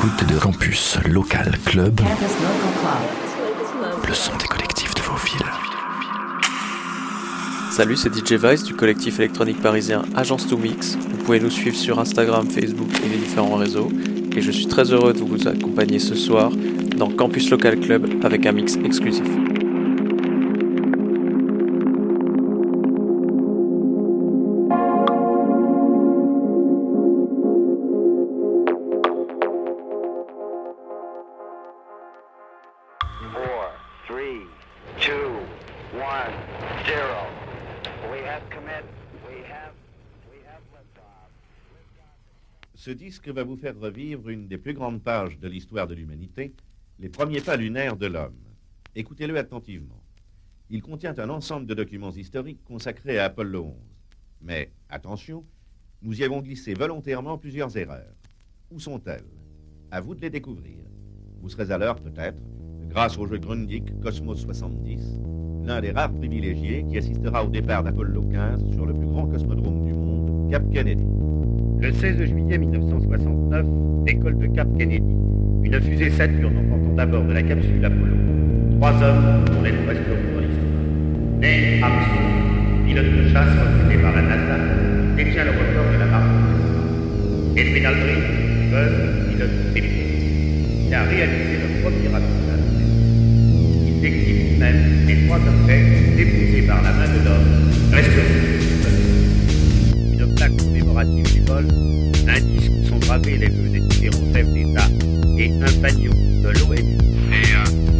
de Campus Local Club, le son des collectifs de vos villes. Salut, c'est DJ Vice du collectif électronique parisien Agence 2 Mix. Vous pouvez nous suivre sur Instagram, Facebook et les différents réseaux. Et je suis très heureux de vous accompagner ce soir dans Campus Local Club avec un mix exclusif. Ce disque va vous faire revivre une des plus grandes pages de l'histoire de l'humanité, les premiers pas lunaires de l'homme. Écoutez-le attentivement. Il contient un ensemble de documents historiques consacrés à Apollo 11. Mais attention, nous y avons glissé volontairement plusieurs erreurs. Où sont-elles? À vous de les découvrir. Vous serez à l'heure peut-être, grâce au jeu Grundig Cosmos 70, l'un des rares privilégiés qui assistera au départ d'Apollo 15 sur le plus grand cosmodrome du monde, Cap Kennedy. Le 16 juillet 1969, école de Cap Kennedy. Une fusée Saturne en partant d'abord de la capsule Apollo. Trois hommes dont les resteront dans l'histoire. Neil Armstrong, pilote de chasse recruté par la NASA, détient le record de la marque. Edwin Aldrin, Buzz, pilote de qui a réalisé le premier attentat. Il décrit lui-même les trois objets déposés par la main de l'homme une commémorative du vol, un disque où sont gravés les vœux des différents chefs d'État et un pagnon de l'ONU.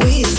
We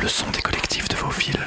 le son des collectifs de vos villes.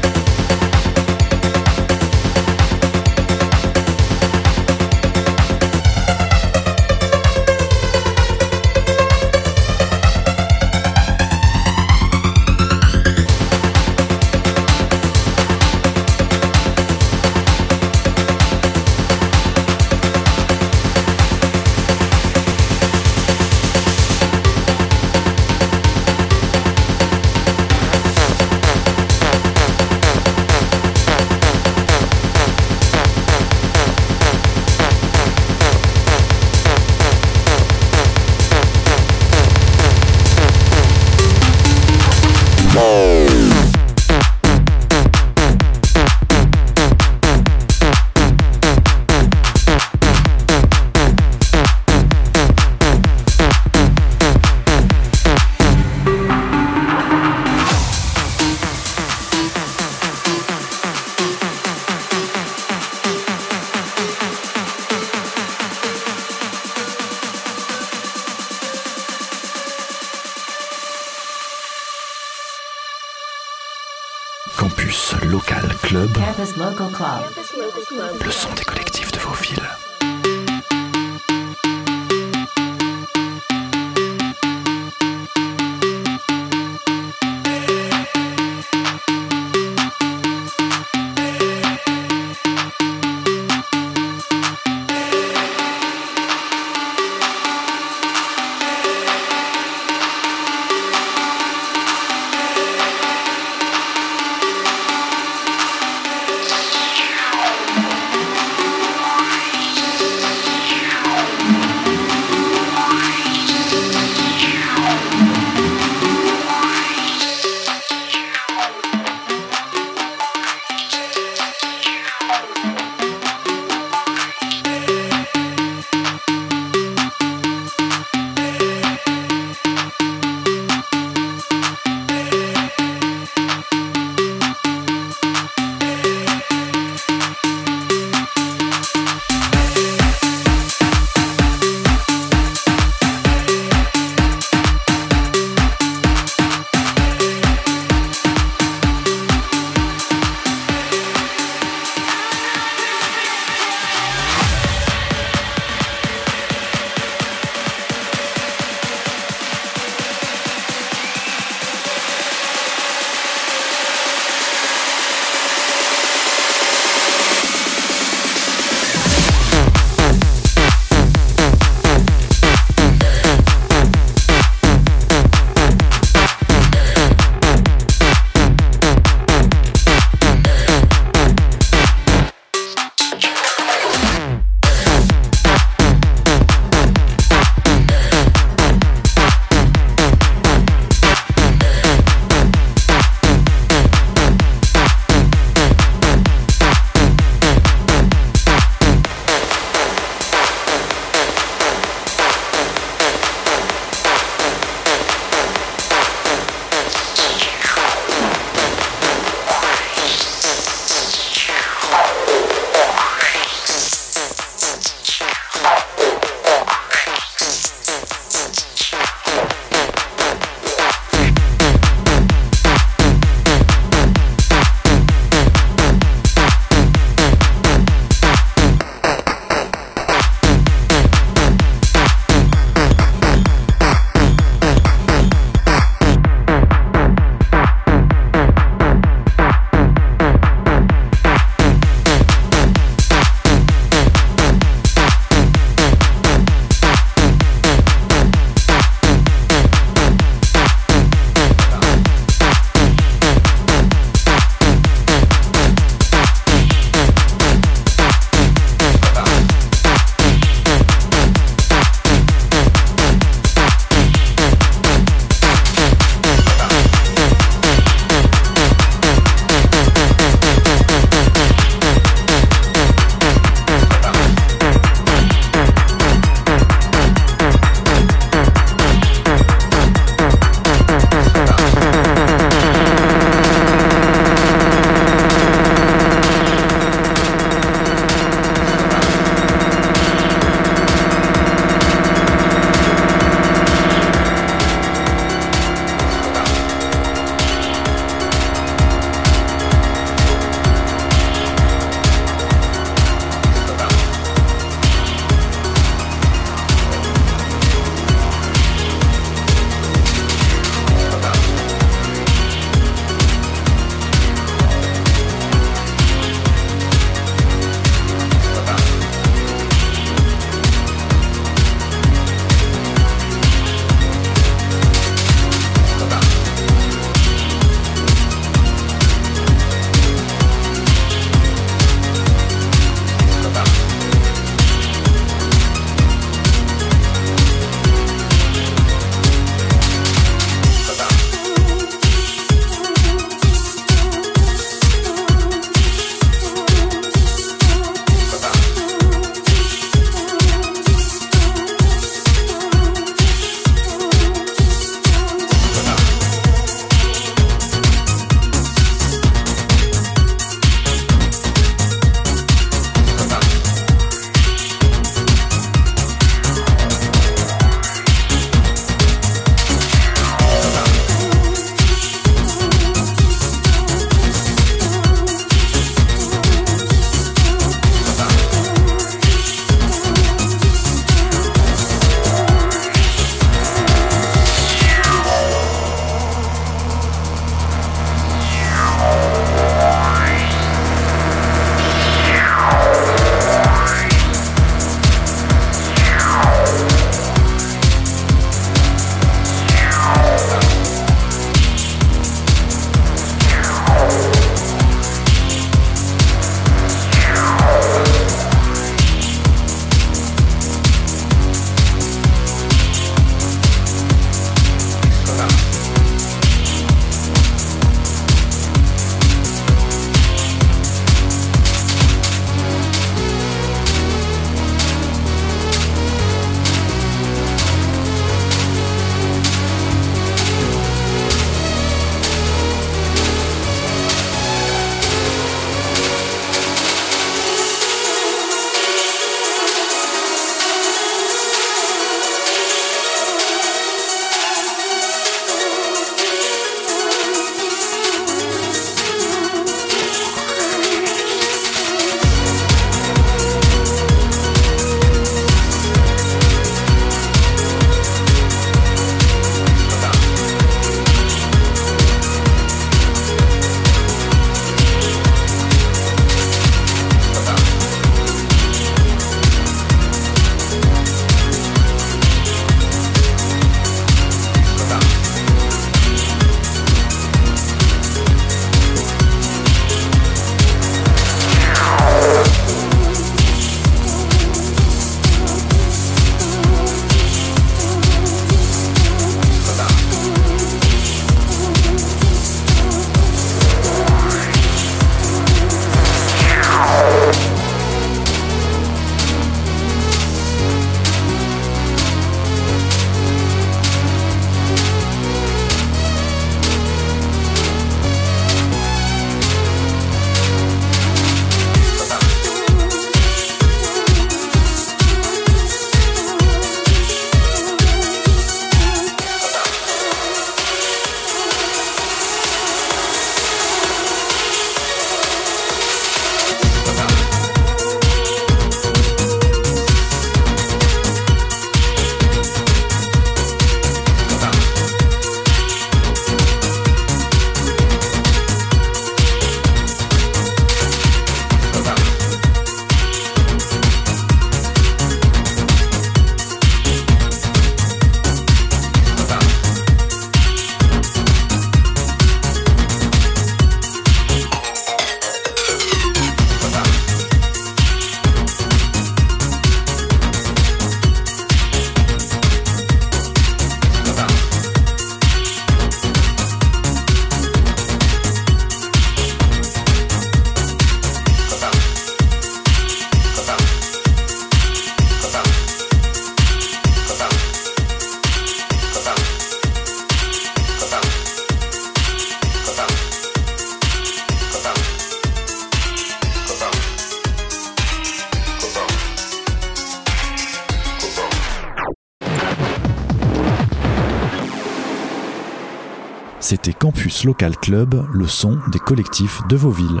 Local Club, le son des collectifs de Club.